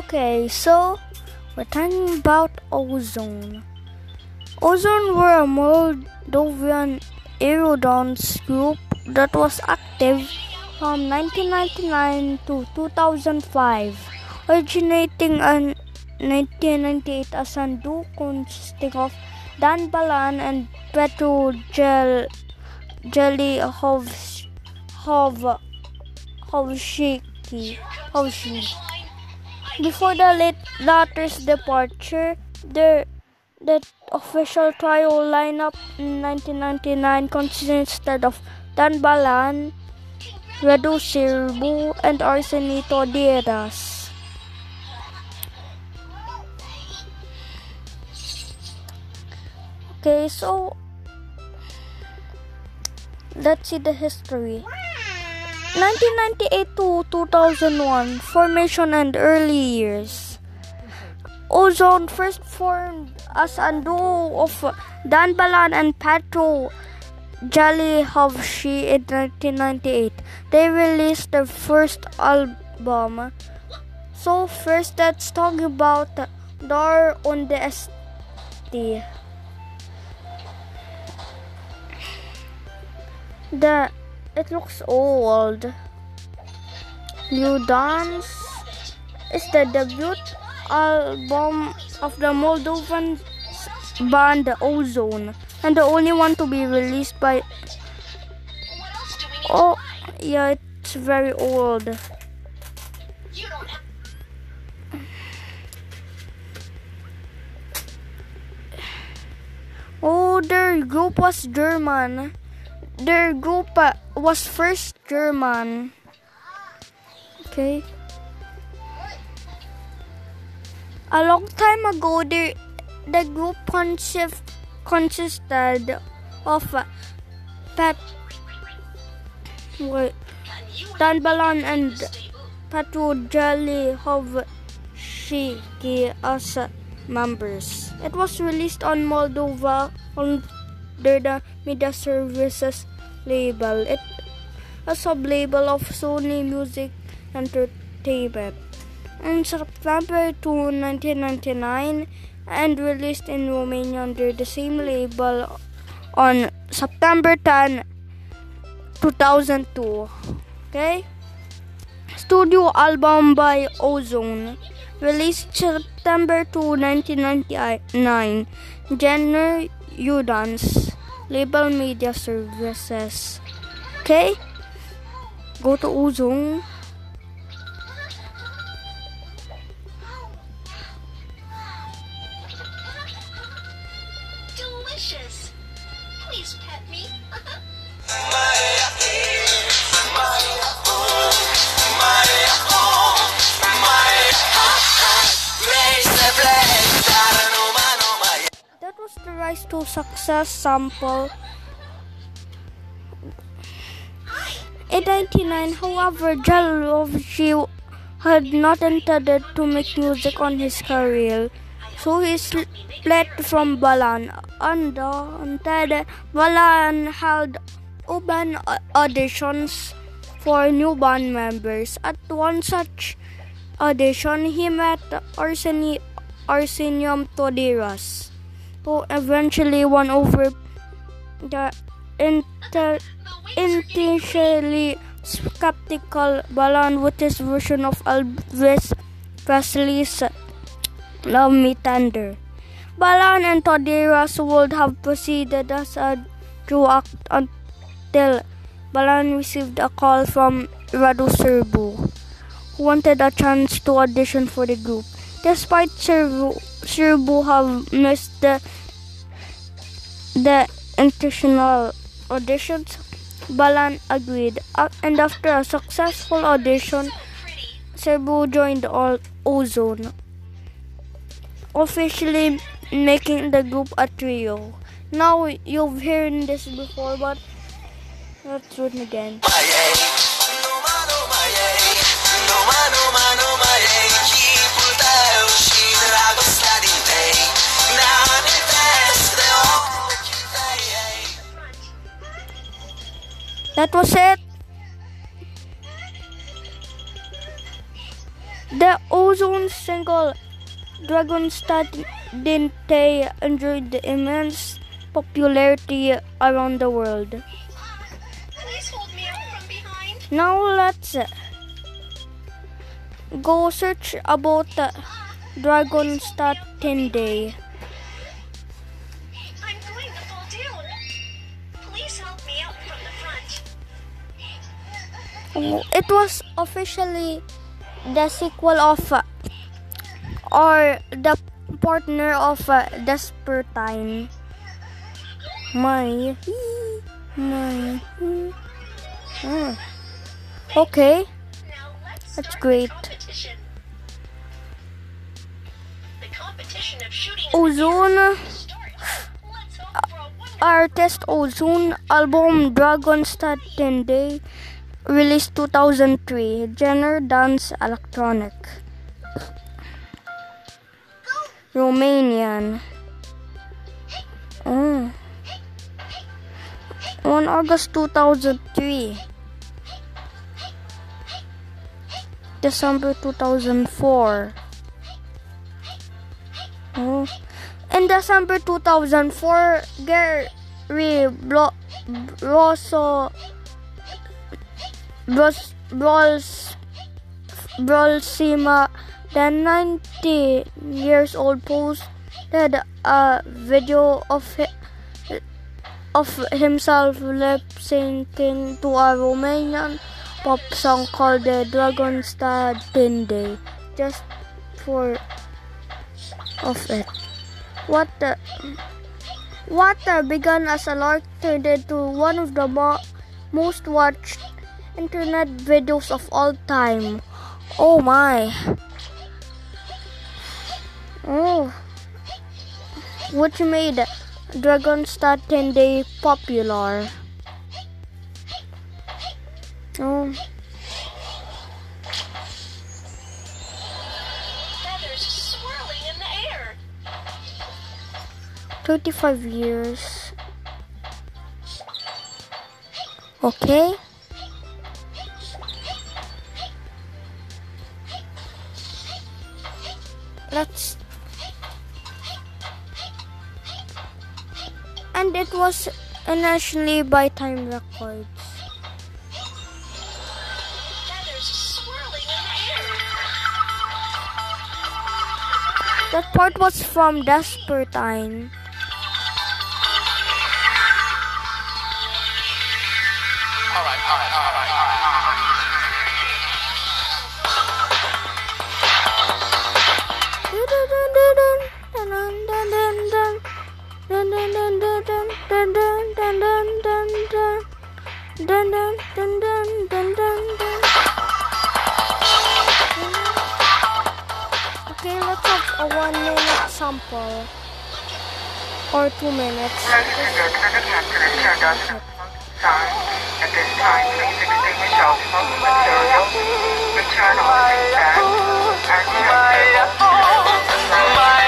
Okay, so we're talking about ozone. Ozone were a Moldovan Eurodance group that was active from 1999 to 2005, originating in 1998 as a duo consisting of Dan Balan and Petro Gel Jelly Hov Hov Hovshiki Hovshi. Before the late latter's departure, the the official trio lineup in 1999 consisted of Dan Balan, Radu Sirbu, and Arseny Todieras. Okay, so let's see the history. 1998 to 2001 formation and early years. Ozone first formed as a duo of Dan Balan and Petro Jalihovsky in 1998. They released their first album. So first let's talk about Dar on the ST. The it looks old. New Dance is the debut album of the Moldovan band Ozone and the only one to be released by Oh yeah it's very old. Oh their group was German. Their group uh, was first German. Okay. A long time ago, the, the group consist, consisted of uh, Pat, wait, Dan Balan and Petro Jalihovsky as uh, members. It was released on Moldova on the Media Services label. It a sub-label of Sony Music Entertainment. In September 2, 1999 and released in Romania under the same label on September 10, 2002. Okay? Studio album by Ozone. Released September 2, 1999. Genre Eurodance. Label Media Services. Okay? Go to Ozone. Success sample. In 1999, however, Jalovsky had not intended to make music on his career, so he split from Balan. Uh, Balan held open auditions for new band members. At one such audition, he met Arseny Arsenium Todiras, eventually won over the inter- intentionally skeptical Balan with his version of Elvis Presley's Love Me Tender. Balan and Todiras would have proceeded as a duo act until Balan received a call from Radu Serbu, who wanted a chance to audition for the group. Despite Serbu, Serbu have missed the, the intentional auditions, Balan agreed, uh, and after a successful audition, Serbu joined Ozone, officially making the group a trio. Now you've heard this before, but let's do it again. That was it. The ozone single Dragostea Din Tei enjoyed the immense popularity around the world. Please hold me up from behind. Now let's go search about the Dragostea Din Tei. It was officially the sequel of uh, or the partner of uh, Despre Tine. My, my, hmm. Okay, That's great. Ozone artist Ozone album Dragostea Din Tei released 2003 genre dance electronic Romanian oh. on August 2003 December 2004 oh. Mm. In December 2004, Gary Blo- Broso Bros Bros Brolsma, the 90 years old, posted a video of hi- of himself lip syncing to a Romanian pop song called the Dragon Star Day, just for of it. What the Water began as a lark turned into one of the mo- most watched internet videos of all time. Oh my. Oh. Which made Dragostea Din Tei popular. Oh. feathers swirling in the air. 35 years. Okay. Let's. And it was initially by Time Records. Feathers swirling in the air. That part was from Despre Tine. Okay, let's have a one minute sample. Or two minutes. At this time, please extinguish all smoking material, return all seat bags, and?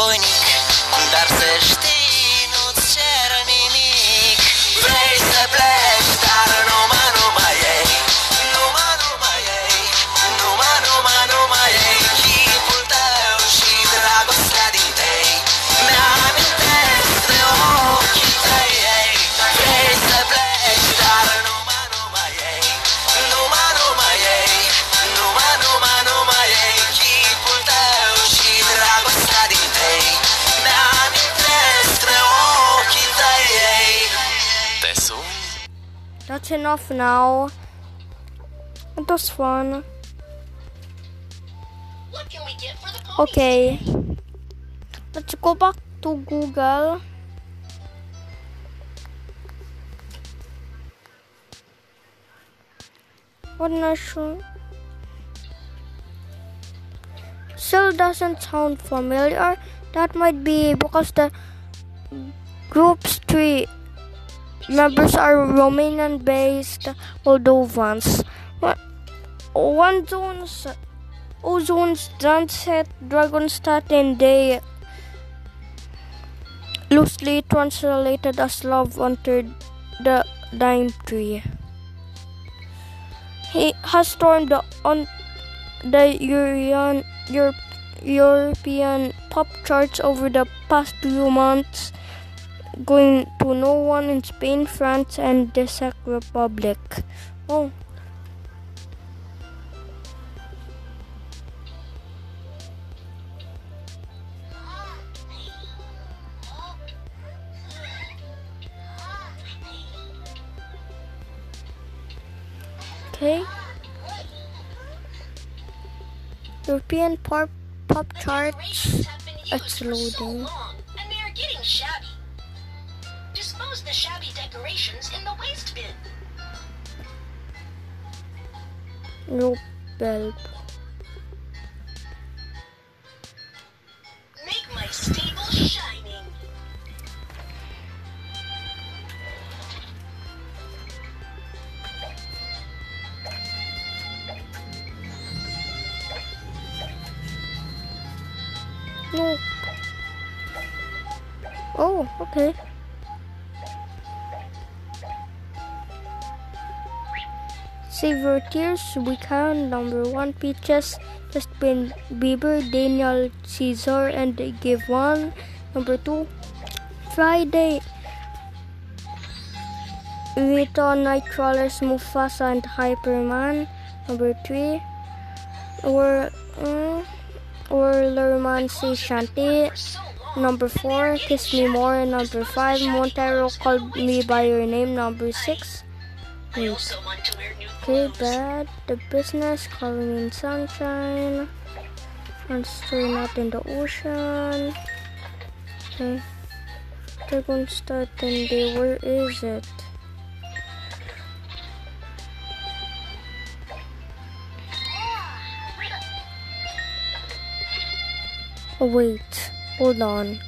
Voinic Dar să știi, That's enough now. It was fun. What can we get for the? Okay. Let's go back to Google. What nation? Still doesn't sound familiar. That might be because the group's three members are Romanian based Moldovans. One zone's Ozone's Transit Dragostea Din Tei loosely translated as love under the dime tree. He has stormed the, on the European, Europe, European pop charts over the past few months, going to no one in Spain, France, and the Czech Republic. Oh, okay. European pop pop charts. It's loading. No bulb. Make my stable shining. No. Oh, okay. Your tears, we. Number one, Peaches, Justin Bieber, Daniel Caesar, and Giveon. Number two, Friday, Vito, Nightcrawlers, Mufasa, and Hypeman. Number three, or mm, or Lermancy Shanty. So. Number four, Kiss Me More. Number five, Montero called me by your name. Number six, wait, okay, bad. The business, calling in sunshine. Monster not in the ocean. Okay, they're going to start in day. Where is it? Oh wait, hold on.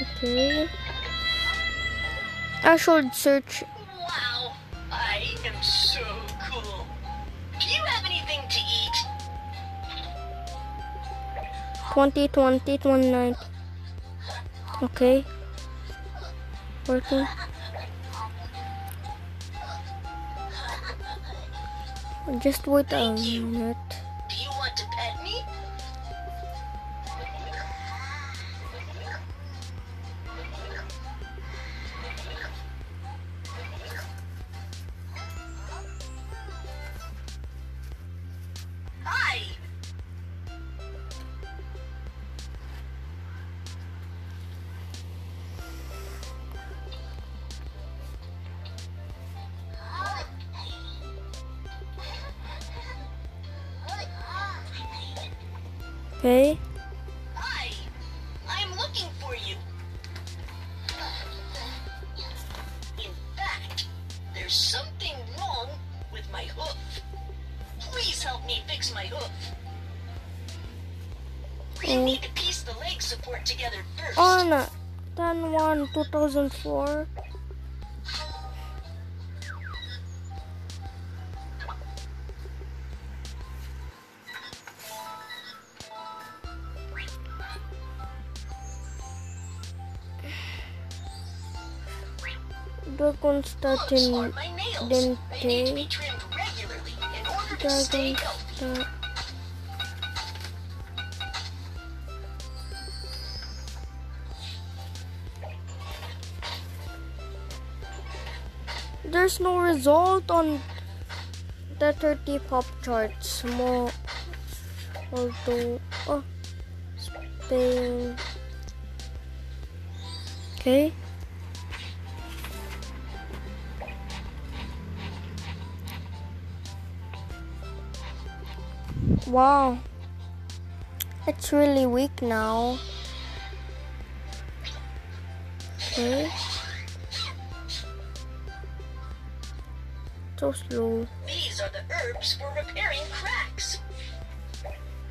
Okay. I should search 2020 29. Okay. Working. Just wait a minute. Okay. Hi. I'm looking for you. In fact, there's something wrong with my hoof. Please help me fix my hoof. We Oh. need to piece the leg support together first. On 10 1 2004. Dragon healthy. start. There's no result on the 30 pop charts. Mo although oh Spain. Okay. Wow. It's really weak now. Okay. So slow. These are the herbs for repairing cracks.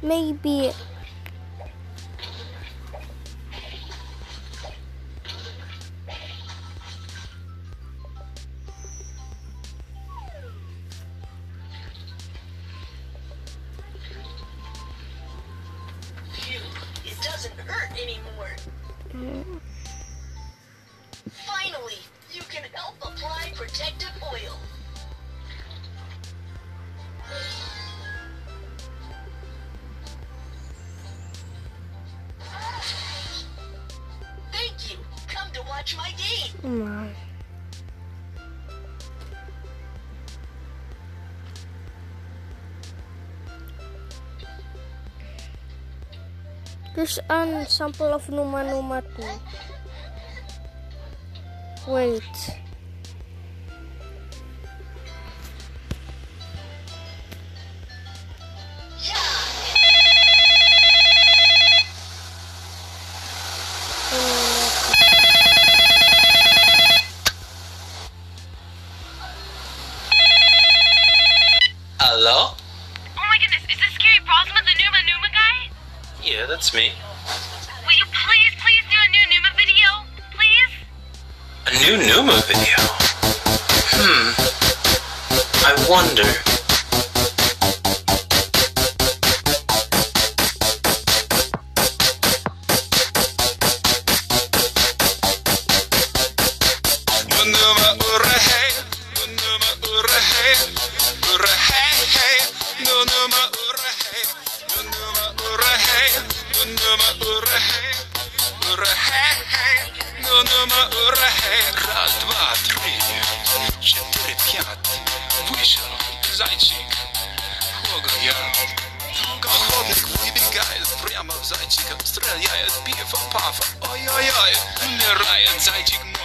Maybe Finally, you can help apply protective oil. Thank you. Come to watch my game. Oh Come on. There's an sample of Numa Numa too. Wait.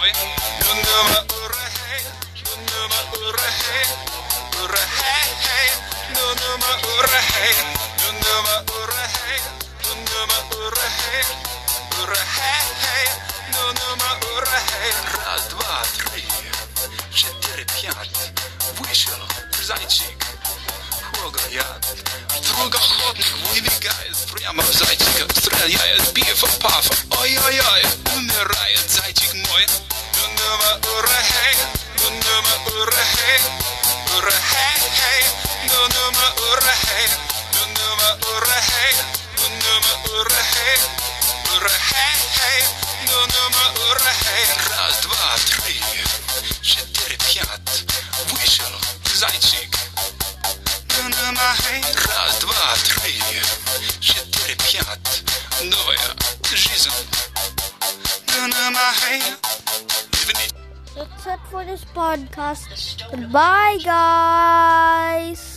зайчик мой. Нума ура хей, нума ура хей, ура хей хей, нума ура хей, нума ура хей, нума ура хей, ура хей хей, нума ура хей. Раз, два, три, четыре, пять. Вышел зайчик, погонял. Вдруг охотник выбегает прямо в зайчика, стреляет пифа пафа. Ой-ой-ой, умирает зайчик мой. Думаю, урахей, думаю, урахей, урахей, думаю, урахей, думаю, урахей, думаю, урахей, урахей, думаю, урахей. Раз, два, три, четыре, пять. Вышел зайчик. Раз, два, три, четыре, пять. Новая жизнь. Dunamahaya That's it for this podcast. Goodbye, guys.